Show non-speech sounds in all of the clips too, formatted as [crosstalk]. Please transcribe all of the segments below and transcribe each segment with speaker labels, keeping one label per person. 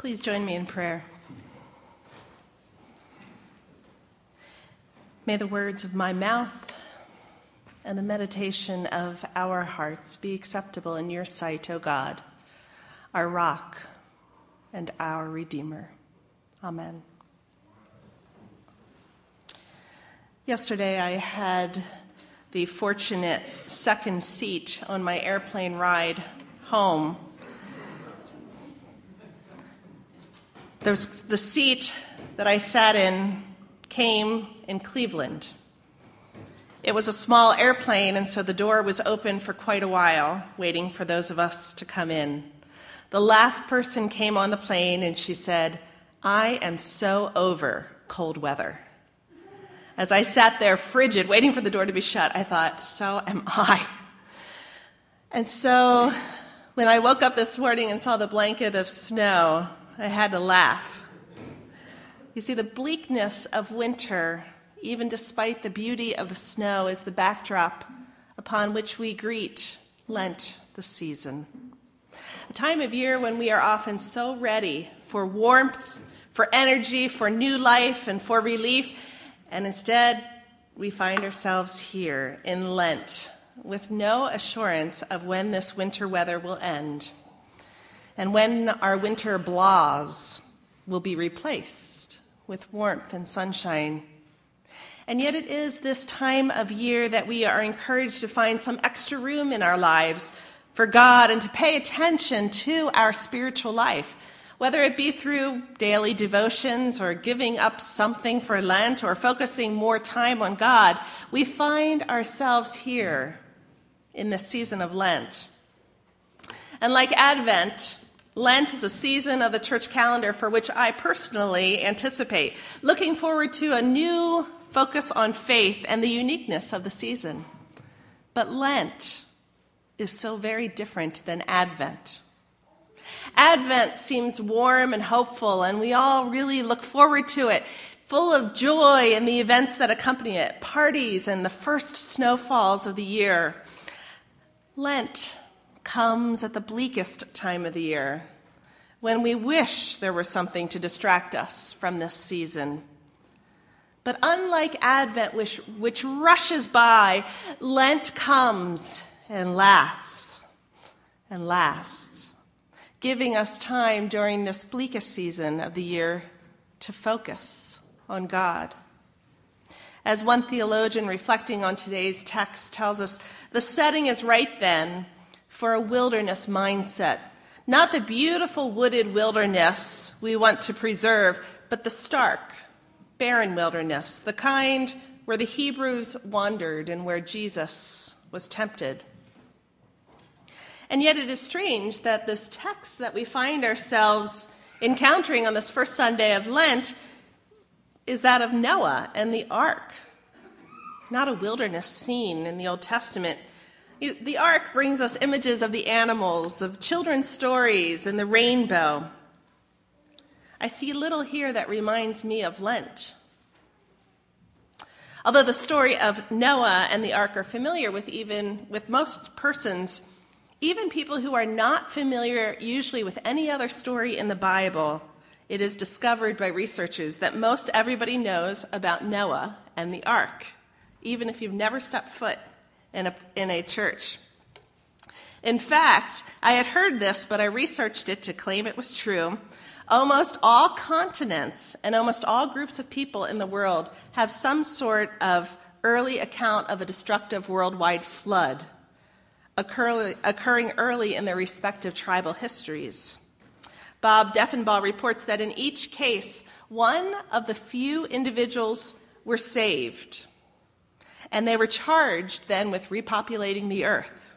Speaker 1: Please join me in prayer. May the words of my mouth and the meditation of our hearts be acceptable in your sight, O God, our rock and our Redeemer. Amen. Yesterday, I had the fortunate second seat on my airplane ride home. There's the seat that I sat in came in Cleveland. It was a small airplane, and so the door was open for quite a while, waiting for those of us to come in. The last person came on the plane, and she said, I am so over cold weather. As I sat there frigid, waiting for the door to be shut, I thought, so am I. And so when I woke up this morning and saw the blanket of snow, I had to laugh. You see, the bleakness of winter, even despite the beauty of the snow, is the backdrop upon which we greet Lent, the season. A time of year when we are often so ready for warmth, for energy, for new life, and for relief and instead, we find ourselves here in Lent with no assurance of when this winter weather will end and when our winter blahs will be replaced with warmth and sunshine. And yet, it is this time of year that we are encouraged to find some extra room in our lives for God and to pay attention to our spiritual life whether it be through daily devotions or giving up something for Lent or focusing more time on God, we find ourselves here in the season of Lent. And like Advent, Lent is a season of the church calendar for which I personally anticipate, looking forward to a new focus on faith and the uniqueness of the season. But Lent is so very different than Advent. Advent seems warm and hopeful, and we all really look forward to it, full of joy and the events that accompany it parties and the first snowfalls of the year. Lent comes at the bleakest time of the year, when we wish there were something to distract us from this season. But unlike Advent, which, which rushes by, Lent comes and lasts and lasts giving us time during this bleakest season of the year to focus on God. As one theologian reflecting on today's text tells us, the setting is right then for a wilderness mindset. Not the beautiful wooded wilderness we want to preserve, but the stark, barren wilderness, the kind where the Hebrews wandered and where Jesus was tempted. And yet it is strange that this text that we find ourselves encountering on this first Sunday of Lent is that of Noah and the ark, not a wilderness scene in the Old Testament. The ark brings us images of the animals, of children's stories, and the rainbow. I see little here that reminds me of Lent. Although the story of Noah and the ark are familiar with even with most persons, even people who are not familiar usually with any other story in the Bible, it is discovered by researchers that most everybody knows about Noah and the ark, even if you've never stepped foot in a, in a church. In fact, I had heard this, but I researched it to claim it was true. Almost all continents and almost all groups of people in the world have some sort of early account of a destructive worldwide flood occurring early in their respective tribal histories. Bob Deffinbaugh reports that in each case, one of the few individuals were saved, and they were charged then with repopulating the earth.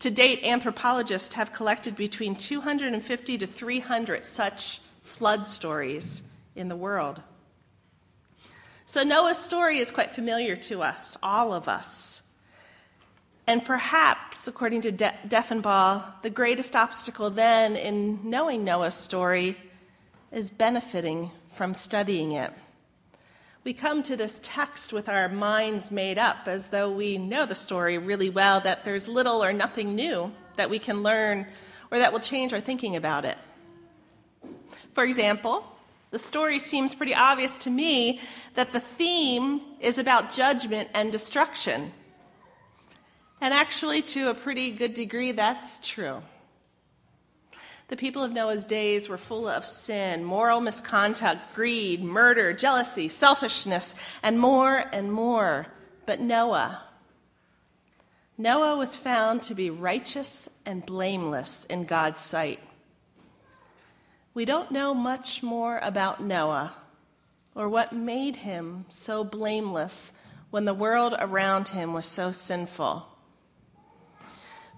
Speaker 1: To date, anthropologists have collected between 250 to 300 such flood stories in the world. So Noah's story is quite familiar to us, all of us. And perhaps, according to De- Deffinbaugh, the greatest obstacle then in knowing Noah's story is benefiting from studying it. We come to this text with our minds made up as though we know the story really well, that there's little or nothing new that we can learn or that will change our thinking about it. For example, the story seems pretty obvious to me that the theme is about judgment and destruction. And actually, to a pretty good degree, that's true. The people of Noah's days were full of sin, moral misconduct, greed, murder, jealousy, selfishness, and more and more. But Noah, Noah was found to be righteous and blameless in God's sight. We don't know much more about Noah or what made him so blameless when the world around him was so sinful.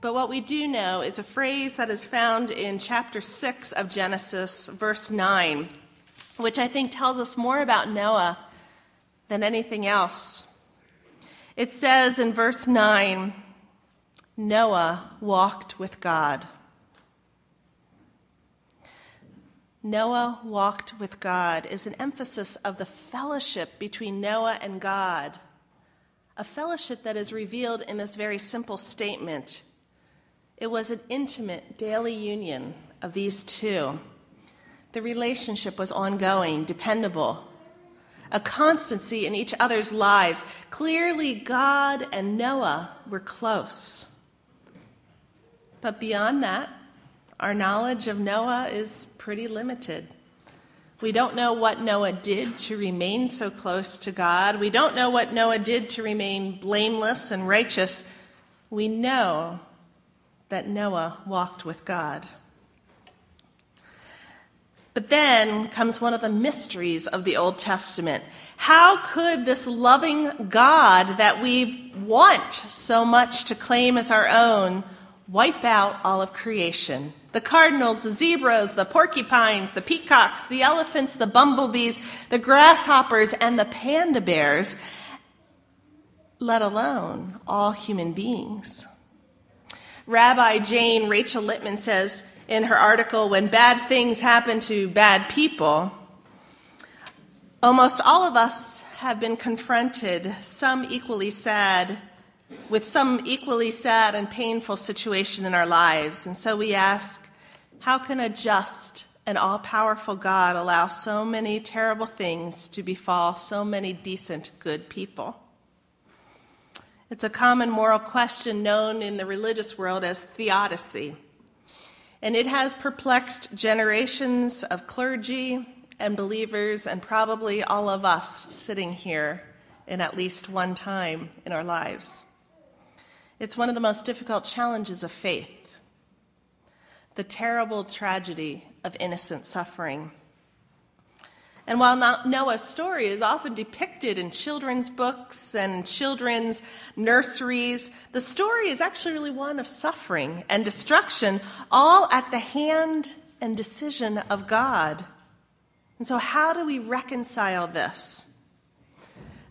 Speaker 1: But what we do know is a phrase that is found in chapter 6 of Genesis, verse 9, which I think tells us more about Noah than anything else. It says in verse 9, Noah walked with God. Noah walked with God is an emphasis of the fellowship between Noah and God, a fellowship that is revealed in this very simple statement it was an intimate daily union of these two. The relationship was ongoing, dependable, a constancy in each other's lives. Clearly, God and Noah were close. But beyond that, our knowledge of Noah is pretty limited. We don't know what Noah did to remain so close to God. We don't know what Noah did to remain blameless and righteous. We know that Noah walked with God. But then comes one of the mysteries of the Old Testament. How could this loving God that we want so much to claim as our own wipe out all of creation? The cardinals, the zebras, the porcupines, the peacocks, the elephants, the bumblebees, the grasshoppers, and the panda bears, let alone all human beings. Rabbi Jane Rachel Litman says in her article, When Bad Things Happen to Bad People, almost all of us have been confronted, some equally sad, with some equally sad and painful situation in our lives. And so we ask, how can a just and all powerful God allow so many terrible things to befall so many decent, good people? It's a common moral question known in the religious world as theodicy. And it has perplexed generations of clergy and believers, and probably all of us sitting here in at least one time in our lives. It's one of the most difficult challenges of faith the terrible tragedy of innocent suffering. And while Noah's story is often depicted in children's books and children's nurseries, the story is actually really one of suffering and destruction, all at the hand and decision of God. And so, how do we reconcile this?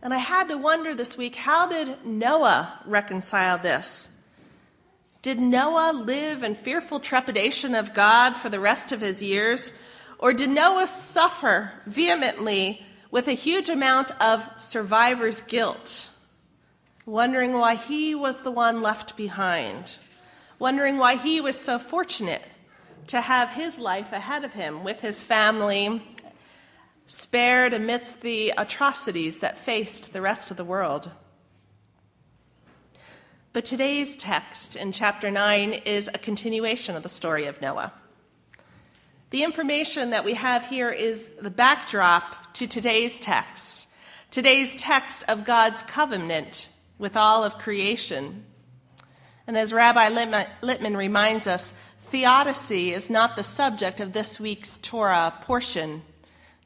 Speaker 1: And I had to wonder this week how did Noah reconcile this? Did Noah live in fearful trepidation of God for the rest of his years? Or did Noah suffer vehemently with a huge amount of survivor's guilt, wondering why he was the one left behind, wondering why he was so fortunate to have his life ahead of him with his family, spared amidst the atrocities that faced the rest of the world? But today's text in chapter 9 is a continuation of the story of Noah. The information that we have here is the backdrop to today's text, today's text of God's covenant with all of creation. And as Rabbi Litman reminds us, theodicy is not the subject of this week's Torah portion.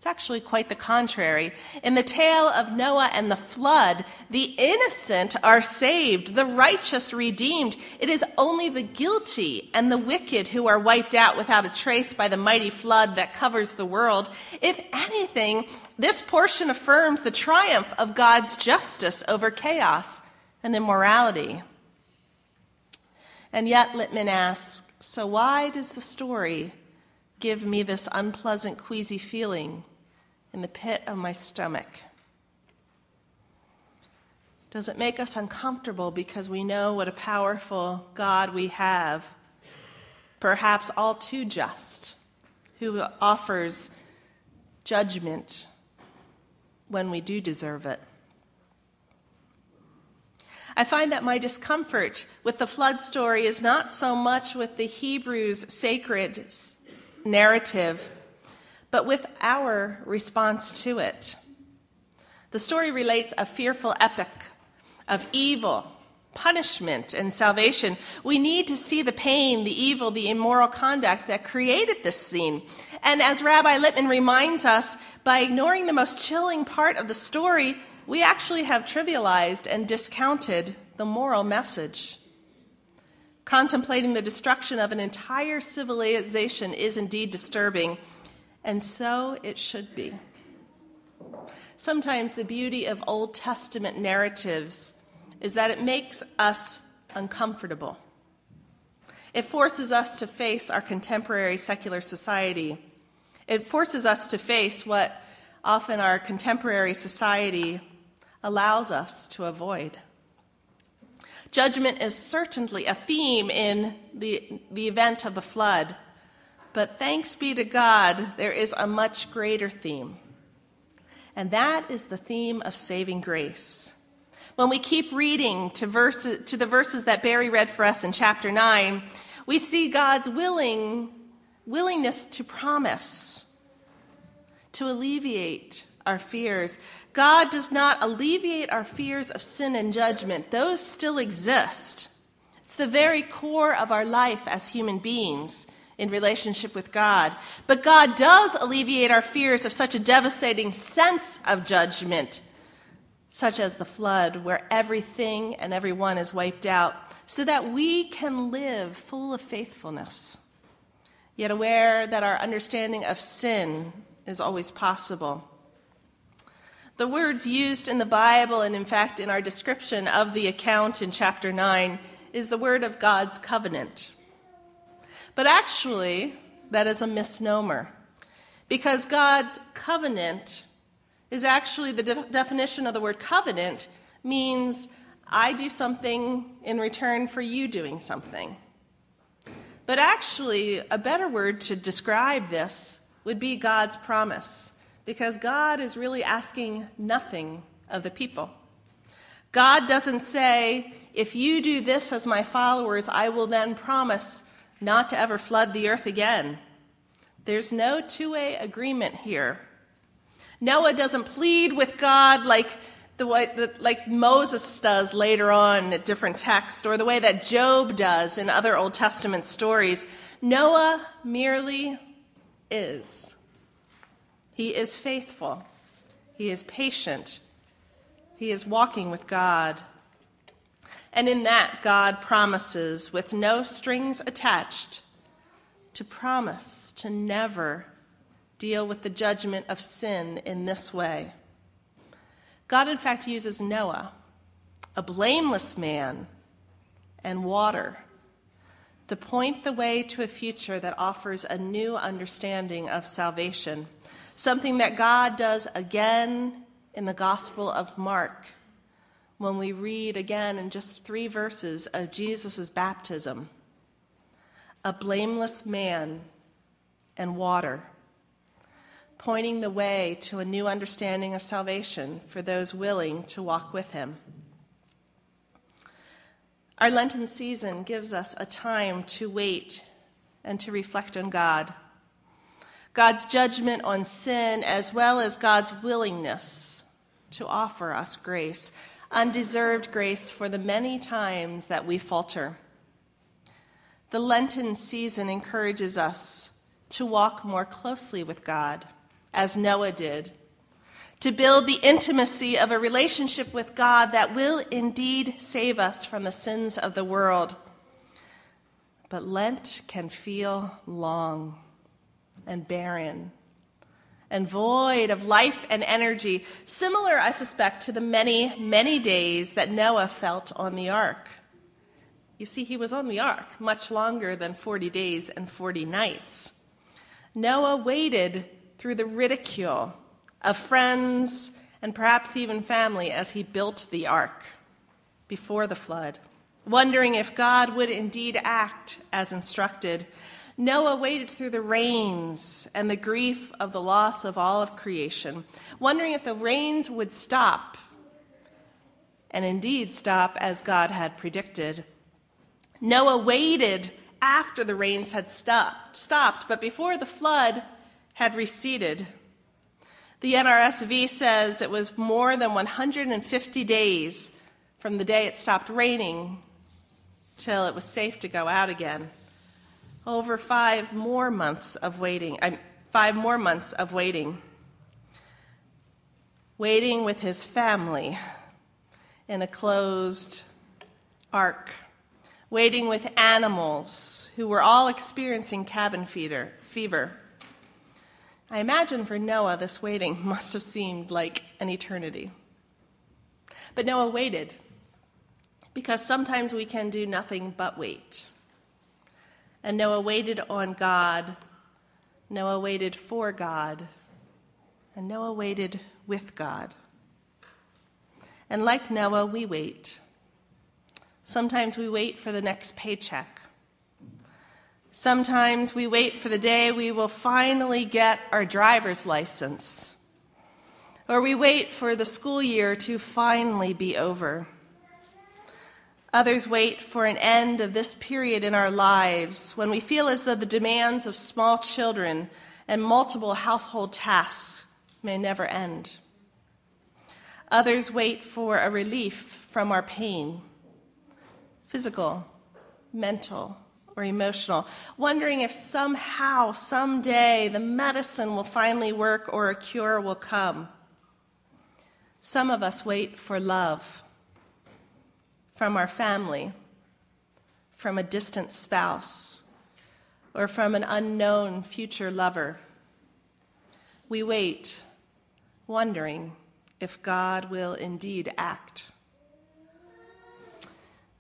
Speaker 1: It's actually quite the contrary. In the tale of Noah and the flood, the innocent are saved, the righteous redeemed. It is only the guilty and the wicked who are wiped out without a trace by the mighty flood that covers the world. If anything, this portion affirms the triumph of God's justice over chaos and immorality. And yet, Litman asks, so why does the story give me this unpleasant, queasy feeling? In the pit of my stomach? Does it make us uncomfortable because we know what a powerful God we have, perhaps all too just, who offers judgment when we do deserve it. I find that my discomfort with the flood story is not so much with the Hebrews' sacred narrative, but with our response to it. The story relates a fearful epic of evil, punishment, and salvation. We need to see the pain, the evil, the immoral conduct that created this scene. And as Rabbi Litman reminds us, by ignoring the most chilling part of the story, we actually have trivialized and discounted the moral message. Contemplating the destruction of an entire civilization is indeed disturbing, and so it should be. Sometimes the beauty of Old Testament narratives is that it makes us uncomfortable. It forces us to face our contemporary secular society. It forces us to face what often our contemporary society allows us to avoid. Judgment is certainly a theme in the, the event of the flood, but thanks be to God, there is a much greater theme. And that is the theme of saving grace. When we keep reading to, to the verses that Barry read for us in chapter 9, we see God's willing, willingness to promise, to alleviate our fears. God does not alleviate our fears of sin and judgment, those still exist. It's the very core of our life as human beings in relationship with God. But God does alleviate our fears of such a devastating sense of judgment, such as the flood, where everything and everyone is wiped out, so that we can live full of faithfulness, yet aware that our understanding of sin is always possible. The words used in the Bible, and in fact in our description of the account in chapter 9, is the word of God's covenant. But actually, that is a misnomer, because God's covenant is actually the de- definition of the word covenant means I do something in return for you doing something. But actually, a better word to describe this would be God's promise because God is really asking nothing of the people. God doesn't say, if you do this as my followers, I will then promise not to ever flood the earth again. There's no two way agreement here. Noah doesn't plead with God like, the way, like Moses does later on in a different text, or the way that Job does in other Old Testament stories. Noah merely is. He is faithful. He is patient. He is walking with God. And in that, God promises, with no strings attached, to promise to never deal with the judgment of sin in this way. God, in fact, uses Noah, a blameless man, and water to point the way to a future that offers a new understanding of salvation something that God does again in the Gospel of Mark when we read again in just three verses of Jesus' baptism a blameless man and water, pointing the way to a new understanding of salvation for those willing to walk with him. Our Lenten season gives us a time to wait and to reflect on God. God's judgment on sin, as well as God's willingness to offer us grace, undeserved grace for the many times that we falter. The Lenten season encourages us to walk more closely with God, as Noah did, to build the intimacy of a relationship with God that will indeed save us from the sins of the world. But Lent can feel long and barren and void of life and energy, similar, I suspect, to the many, many days that Noah felt on the ark. You see, he was on the ark much longer than 40 days and 40 nights. Noah waited through the ridicule of friends and perhaps even family as he built the ark before the flood, wondering if God would indeed act as instructed Noah waited through the rains and the grief of the loss of all of creation, wondering if the rains would stop, and indeed stop as God had predicted. Noah waited after the rains had stopped, stopped but before the flood had receded. The NRSV says it was more than 150 days from the day it stopped raining till it was safe to go out again. Over five more months of waiting, five more months of waiting. Waiting with his family in a closed ark. Waiting with animals who were all experiencing cabin fever. I imagine for Noah, this waiting [laughs] must have seemed like an eternity. But Noah waited because sometimes we can do nothing but wait. And Noah waited on God, Noah waited for God, and Noah waited with God. And like Noah, we wait. Sometimes we wait for the next paycheck. Sometimes we wait for the day we will finally get our driver's license. Or we wait for the school year to finally be over. Others wait for an end of this period in our lives when we feel as though the demands of small children and multiple household tasks may never end. Others wait for a relief from our pain, physical, mental, or emotional, wondering if somehow, someday, the medicine will finally work or a cure will come. Some of us wait for love from our family, from a distant spouse, or from an unknown future lover. We wait, wondering if God will indeed act.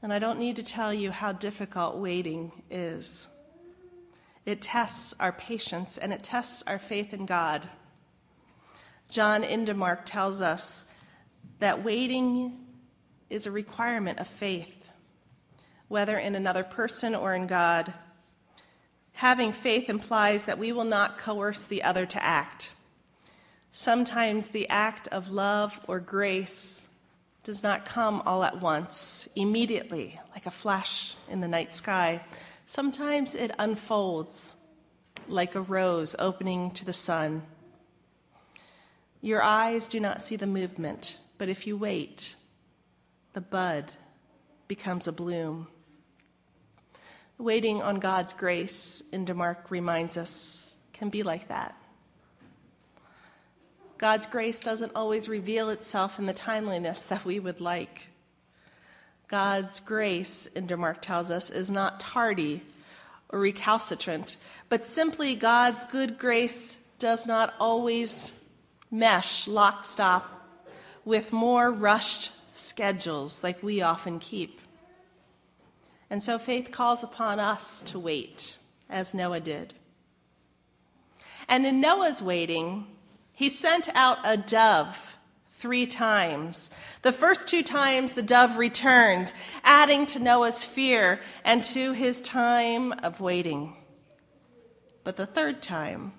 Speaker 1: And I don't need to tell you how difficult waiting is. It tests our patience and it tests our faith in God. John Indermark tells us that waiting is a requirement of faith, whether in another person or in God. Having faith implies that we will not coerce the other to act. Sometimes the act of love or grace does not come all at once, immediately, like a flash in the night sky. Sometimes it unfolds like a rose opening to the sun. Your eyes do not see the movement, but if you wait, the bud becomes a bloom. Waiting on God's grace, Indermark reminds us, can be like that. God's grace doesn't always reveal itself in the timeliness that we would like. God's grace, Indermark tells us, is not tardy or recalcitrant, but simply God's good grace does not always mesh lockstep with more rushed schedules like we often keep. And so faith calls upon us to wait, as Noah did. And in Noah's waiting, he sent out a dove three times. The first two times, the dove returns, adding to Noah's fear and to his time of waiting. But the third time,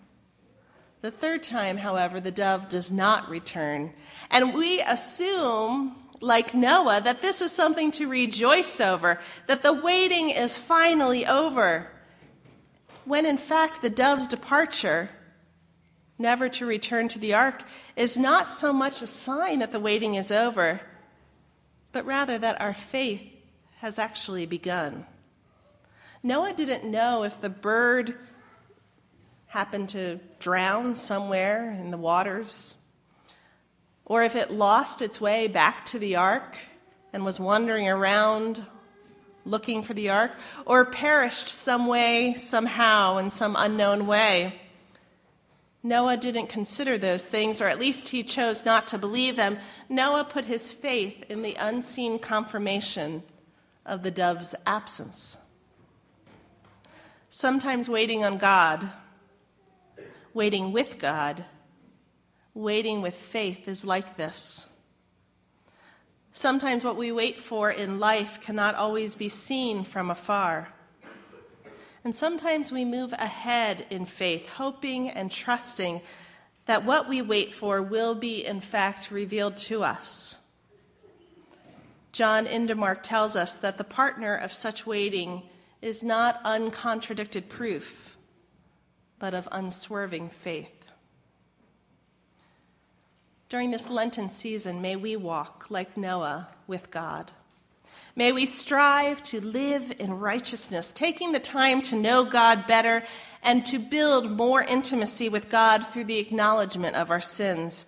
Speaker 1: the third time, however, the dove does not return. And we assume, like Noah, that this is something to rejoice over, that the waiting is finally over. When in fact, the dove's departure never to return to the ark, is not so much a sign that the waiting is over, but rather that our faith has actually begun. Noah didn't know if the bird happened to drown somewhere in the waters, or if it lost its way back to the ark and was wandering around looking for the ark, or perished some way, somehow, in some unknown way. Noah didn't consider those things, or at least he chose not to believe them. Noah put his faith in the unseen confirmation of the dove's absence. Sometimes waiting on God, waiting with God, waiting with faith is like this. Sometimes what we wait for in life cannot always be seen from afar. And sometimes we move ahead in faith, hoping and trusting that what we wait for will be, in fact, revealed to us. John Indermark tells us that the partner of such waiting is not uncontradicted proof, but of unswerving faith. During this Lenten season, may we walk like Noah with God. May we strive to live in righteousness, taking the time to know God better and to build more intimacy with God through the acknowledgement of our sins.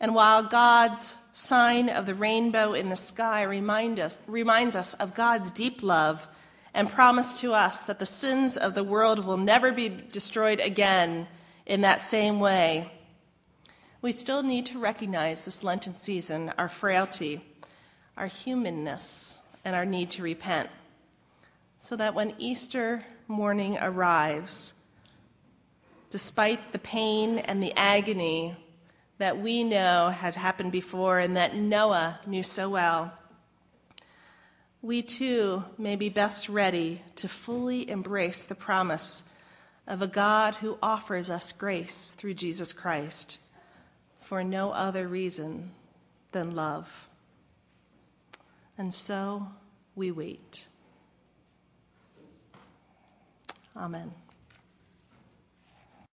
Speaker 1: And while God's sign of the rainbow in the sky remind us, reminds us of God's deep love and promise to us that the sins of the world will never be destroyed again in that same way, we still need to recognize this Lenten season our frailty, our humanness, and our need to repent, so that when Easter morning arrives, despite the pain and the agony that we know had happened before and that Noah knew so well, we too may be best ready to fully embrace the promise of a God who offers us grace through Jesus Christ for no other reason than love. And so we wait. Amen.